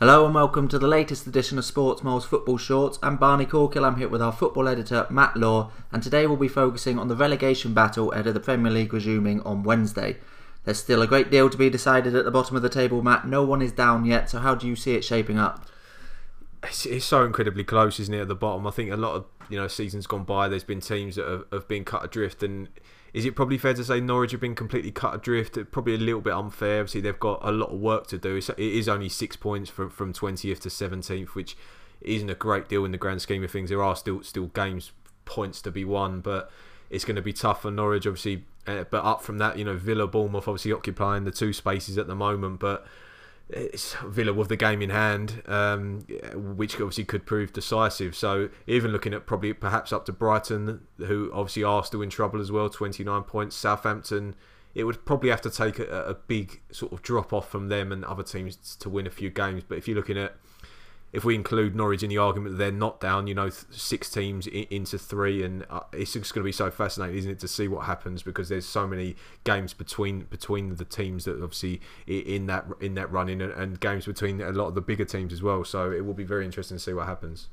Hello and welcome to the latest edition of Sports Football Shorts. I'm Barney Corkhill. I'm here with our football editor Matt Law, and today we'll be focusing on the relegation battle ahead of the Premier League resuming on Wednesday. There's still a great deal to be decided at the bottom of the table, Matt. No one is down yet, so how do you see it shaping up? It's, it's so incredibly close, isn't it? At the bottom, I think a lot of you know seasons gone by. There's been teams that have, have been cut adrift, and is it probably fair to say Norwich have been completely cut adrift? Probably a little bit unfair. Obviously, they've got a lot of work to do. It is only six points from from twentieth to seventeenth, which isn't a great deal in the grand scheme of things. There are still still games points to be won, but it's going to be tough for Norwich, obviously. Uh, but up from that, you know, Villa, Bournemouth, obviously occupying the two spaces at the moment, but it's Villa with the game in hand, um, which obviously could prove decisive. So even looking at probably perhaps up to Brighton, who obviously are still in trouble as well, 29 points. Southampton, it would probably have to take a, a big sort of drop off from them and other teams to win a few games. But if you're looking at if we include Norwich in the argument they're not down, you know, six teams into three, and uh, it's just going to be so fascinating, isn't it, to see what happens because there's so many games between between the teams that obviously in that in that running, and, and games between a lot of the bigger teams as well. So it will be very interesting to see what happens.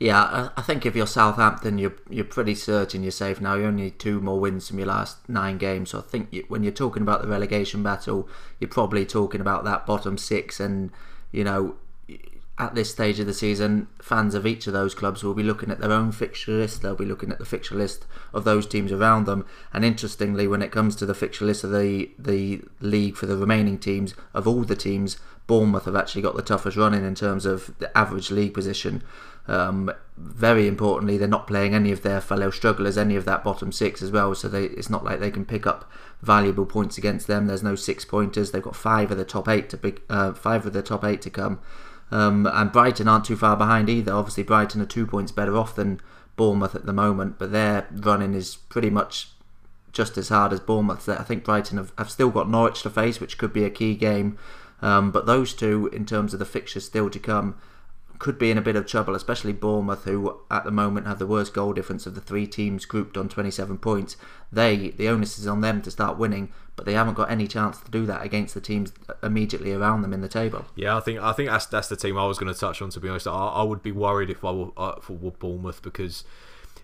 Yeah, I think if you're Southampton, you're you're pretty certain you're safe now. You only need two more wins from your last nine games. So I think you, when you're talking about the relegation battle, you're probably talking about that bottom six, and you know at this stage of the season, fans of each of those clubs will be looking at their own fixture list. They'll be looking at the fixture list of those teams around them. And interestingly, when it comes to the fixture list of the the league for the remaining teams, of all the teams, Bournemouth have actually got the toughest running in terms of the average league position. Um, very importantly, they're not playing any of their fellow strugglers, any of that bottom six as well. So they, it's not like they can pick up valuable points against them. There's no six pointers. They've got five of the top eight to pick, uh, five of the top eight to come. Um, and Brighton aren't too far behind either. Obviously, Brighton are two points better off than Bournemouth at the moment, but their running is pretty much just as hard as Bournemouth. I think Brighton have, have still got Norwich to face, which could be a key game. Um, but those two, in terms of the fixtures still to come, could be in a bit of trouble, especially Bournemouth, who at the moment have the worst goal difference of the three teams grouped on 27 points. They, the onus is on them to start winning, but they haven't got any chance to do that against the teams immediately around them in the table. Yeah, I think I think that's that's the team I was going to touch on. To be honest, I, I would be worried if I were uh, for Bournemouth because.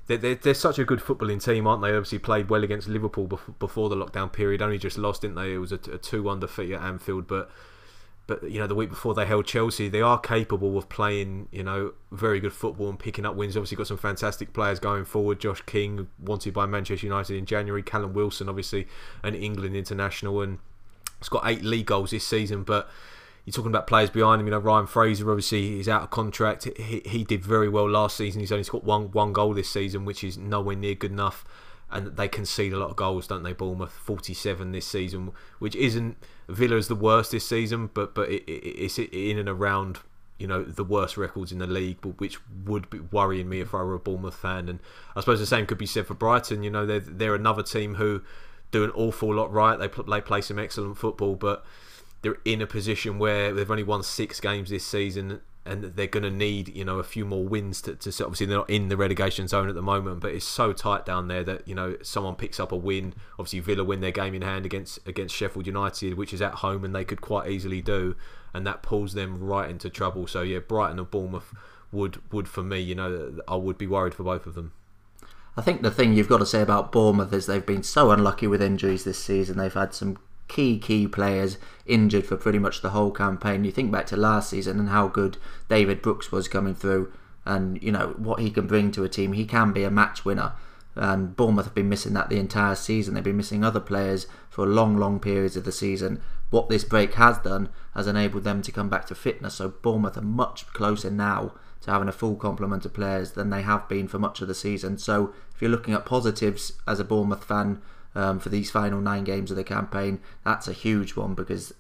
They're, they're, they're, such a good footballing team, aren't they? Obviously played well against Liverpool before the lockdown period. Only just lost, didn't they? It was a, a two-one defeat at Anfield, but but you know the week before they held Chelsea, they are capable of playing you know very good football and picking up wins. Obviously, got some fantastic players going forward. Josh King wanted by Manchester United in January. Callum Wilson, obviously an England international, and it's got eight league goals this season. But you're talking about players behind him. You know Ryan Fraser, obviously he's out of contract. He, he did very well last season. He's only got one one goal this season, which is nowhere near good enough and they concede a lot of goals, don't they? Bournemouth 47 this season, which isn't Villa's the worst this season, but but it, it, it's in and around you know the worst records in the league, but which would be worrying me if I were a Bournemouth fan. And I suppose the same could be said for Brighton. You know, they're they're another team who do an awful lot right. They they play some excellent football, but they're in a position where they've only won six games this season and they're going to need you know a few more wins to, to obviously they're not in the relegation zone at the moment but it's so tight down there that you know someone picks up a win. Obviously Villa win their game in hand against against Sheffield United which is at home and they could quite easily do and that pulls them right into trouble. So yeah Brighton and Bournemouth would would for me you know I would be worried for both of them. I think the thing you've got to say about Bournemouth is they've been so unlucky with injuries this season. They've had some key key players injured for pretty much the whole campaign. You think back to last season and how good David Brooks was coming through, and you know what he can bring to a team. He can be a match winner. And Bournemouth have been missing that the entire season. They've been missing other players for long, long periods of the season. What this break has done has enabled them to come back to fitness. So Bournemouth are much closer now to having a full complement of players than they have been for much of the season. So if you're looking at positives as a Bournemouth fan, um, for these final nine games of the campaign. That's a huge one because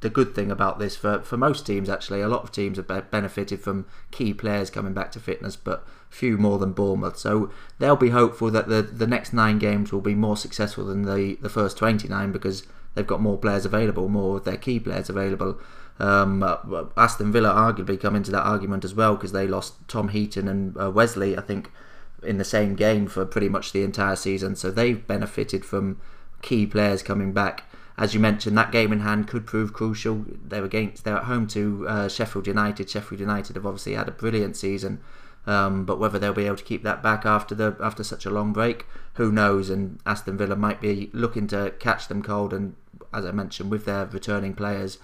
the good thing about this for, for most teams actually a lot of teams have benefited from key players coming back to fitness but few more than Bournemouth so they'll be hopeful that the, the next nine games will be more successful than the, the first 29 because they've got more players available more of their key players available um, Aston Villa arguably come into that argument as well because they lost Tom Heaton and uh, Wesley I think in the same game for pretty much the entire season. So they've benefited from key players coming back. as you mentioned, that game in hand could prove crucial. They're against they're at home to uh, Sheffield United. Sheffield United have obviously had a brilliant season, um, but whether they'll be able to keep that back after the after such a long break, who knows? And Aston Villa might be looking to catch them cold. And as I mentioned, with their returning players,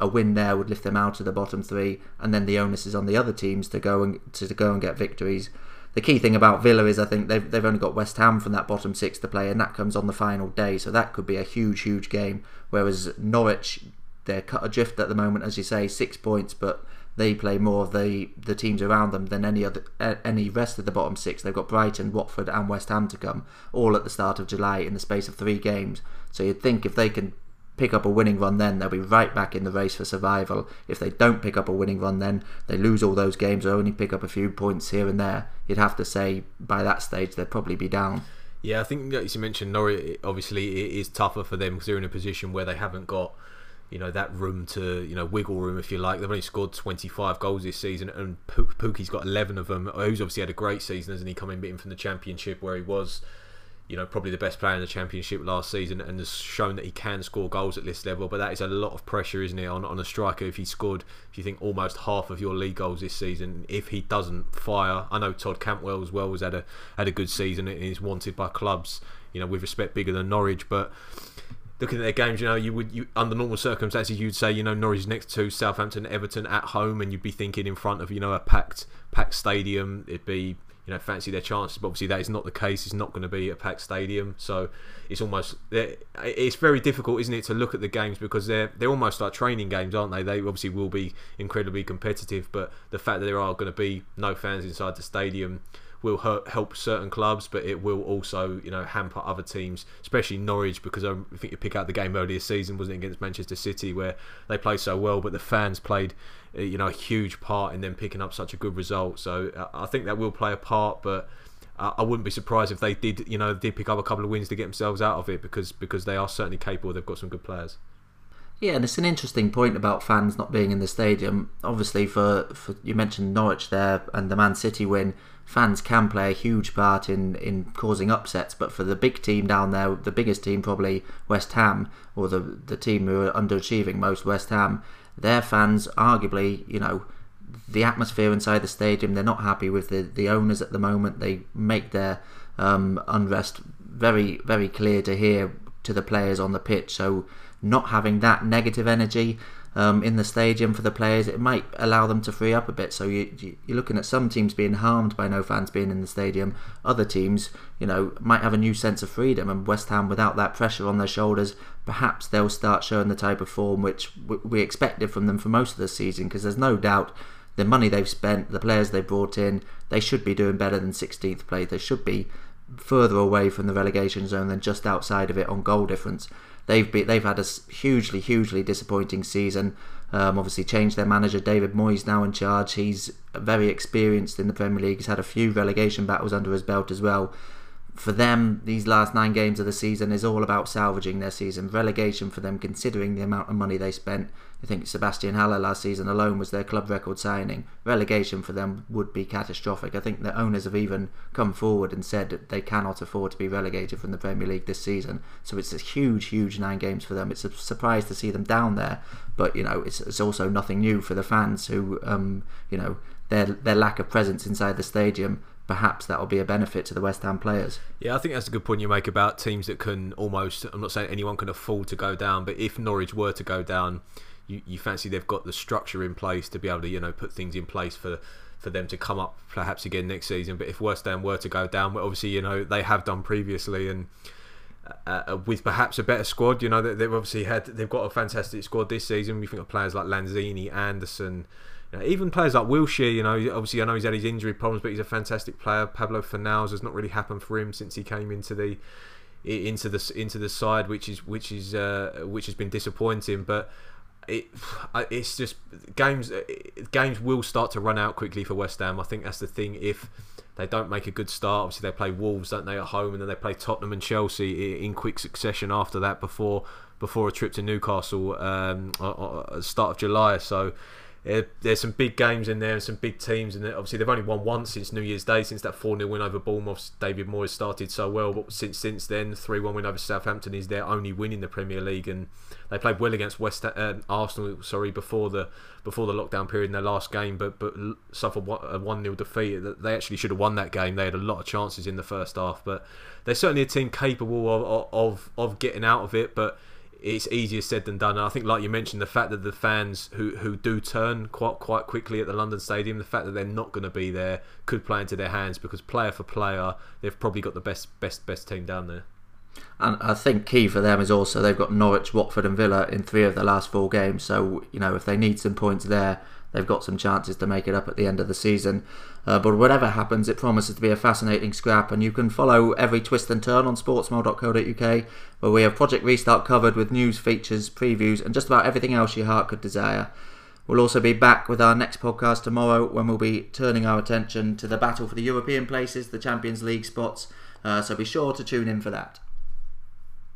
a win there would lift them out of the bottom three, and then the onus is on the other teams to go and to, to go and get victories the key thing about Villa is I think they've, they've only got West Ham from that bottom six to play, and that comes on the final day. So that could be a huge, huge game. Whereas Norwich, they're cut adrift at the moment, as you say, six points, but they play more of the, the teams around them than any other any rest of the bottom six. They've got Brighton, Watford, and West Ham to come, all at the start of July in the space of three games. So you'd think if they can pick up a winning run then, they'll be right back in the race for survival. If they don't pick up a winning run then, they lose all those games or only pick up a few points here and there. You'd have to say by that stage they'd probably be down. Yeah, I think as you mentioned, Norwich obviously it is tougher for them because they're in a position where they haven't got you know that room to you know wiggle room if you like. They've only scored 25 goals this season, and Pukki's got 11 of them. Who's obviously had a great season, hasn't he? Coming in from the Championship where he was you know, probably the best player in the championship last season and has shown that he can score goals at this level. But that is a lot of pressure, isn't it, on, on a striker if he scored, if you think, almost half of your league goals this season. If he doesn't fire, I know Todd Cantwell as well has had a had a good season and is wanted by clubs, you know, with respect bigger than Norwich. But looking at their games, you know, you would you under normal circumstances you'd say, you know, Norwich next to Southampton, Everton at home, and you'd be thinking in front of you know a packed packed stadium, it'd be you know fancy their chances. But obviously that is not the case. It's not going to be a packed stadium, so it's almost it's very difficult, isn't it, to look at the games because they're they're almost like training games, aren't they? They obviously will be incredibly competitive, but the fact that there are going to be no fans inside the stadium will help certain clubs, but it will also, you know, hamper other teams, especially Norwich, because I think you pick out the game earlier season, wasn't it, against Manchester City, where they played so well, but the fans played, uh, you know, a huge part in them picking up such a good result. So uh, I think that will play a part, but. I wouldn't be surprised if they did, you know, did pick up a couple of wins to get themselves out of it because because they are certainly capable. They've got some good players. Yeah, and it's an interesting point about fans not being in the stadium. Obviously, for, for you mentioned Norwich there and the Man City win, fans can play a huge part in, in causing upsets. But for the big team down there, the biggest team probably West Ham, or the the team who are underachieving most, West Ham, their fans arguably, you know, the atmosphere inside the stadium, they're not happy with the, the owners at the moment. They make their um, unrest very, very clear to hear to the players on the pitch. So not having that negative energy um, in the stadium for the players, it might allow them to free up a bit. So you, you're looking at some teams being harmed by no fans being in the stadium. Other teams, you know, might have a new sense of freedom. And West Ham, without that pressure on their shoulders, perhaps they'll start showing the type of form which we expected from them for most of the season. Because there's no doubt the money they've spent, the players they've brought in, they should be doing better than 16th place. They should be further away from the relegation zone than just outside of it on goal difference. They've been, they've had a hugely hugely disappointing season. Um, obviously, changed their manager. David Moyes now in charge. He's very experienced in the Premier League. He's had a few relegation battles under his belt as well for them, these last nine games of the season is all about salvaging their season. Relegation for them, considering the amount of money they spent. I think Sebastian Haller last season alone was their club record signing. Relegation for them would be catastrophic. I think the owners have even come forward and said that they cannot afford to be relegated from the Premier League this season. So it's a huge, huge nine games for them. It's a surprise to see them down there, but you know it's, it's also nothing new for the fans who, um, you know, their their lack of presence inside the stadium perhaps that will be a benefit to the West Ham players. Yeah, I think that's a good point you make about teams that can almost. I'm not saying anyone can afford to go down, but if Norwich were to go down, you, you fancy they've got the structure in place to be able to you know put things in place for for them to come up perhaps again next season. But if West Ham were to go down, well, obviously you know they have done previously and. Uh, uh with perhaps a better squad, you know they've obviously had they've got a fantastic squad this season. We think of players like Lanzini, Anderson, you know, even players like Wilshere, you know, obviously I know he's had his injury problems, but he's a fantastic player. Pablo Fornals has not really happened for him since he came into the into the into the side, which is which is uh, which has been disappointing. But it it's just games games will start to run out quickly for West Ham. I think that's the thing. If they don't make a good start, obviously they play Wolves, don't they, at home, and then they play Tottenham and Chelsea in quick succession after that before before a trip to Newcastle um, start of July. So uh, there's some big games in there, and some big teams, and obviously they've only won once since New Year's Day, since that 4 0 win over Bournemouth. David Moyes started so well, but since since then, 3 1 win over Southampton is their only win in the Premier League, and they played well against West uh, Arsenal, sorry, before the before the lockdown period in their last game, but but suffered a 1 0 defeat. They actually should have won that game. They had a lot of chances in the first half, but they're certainly a team capable of of, of getting out of it, but it's easier said than done. And I think, like you mentioned, the fact that the fans who, who do turn quite quite quickly at the London Stadium, the fact that they're not going to be there could play into their hands because player for player, they've probably got the best best best team down there. And I think key for them is also they've got Norwich, Watford, and Villa in three of the last four games. So you know if they need some points there, they've got some chances to make it up at the end of the season. Uh, but whatever happens, it promises to be a fascinating scrap, and you can follow every twist and turn on sportsmole.co.uk, where we have Project Restart covered with news, features, previews, and just about everything else your heart could desire. We'll also be back with our next podcast tomorrow when we'll be turning our attention to the battle for the European places, the Champions League spots, uh, so be sure to tune in for that.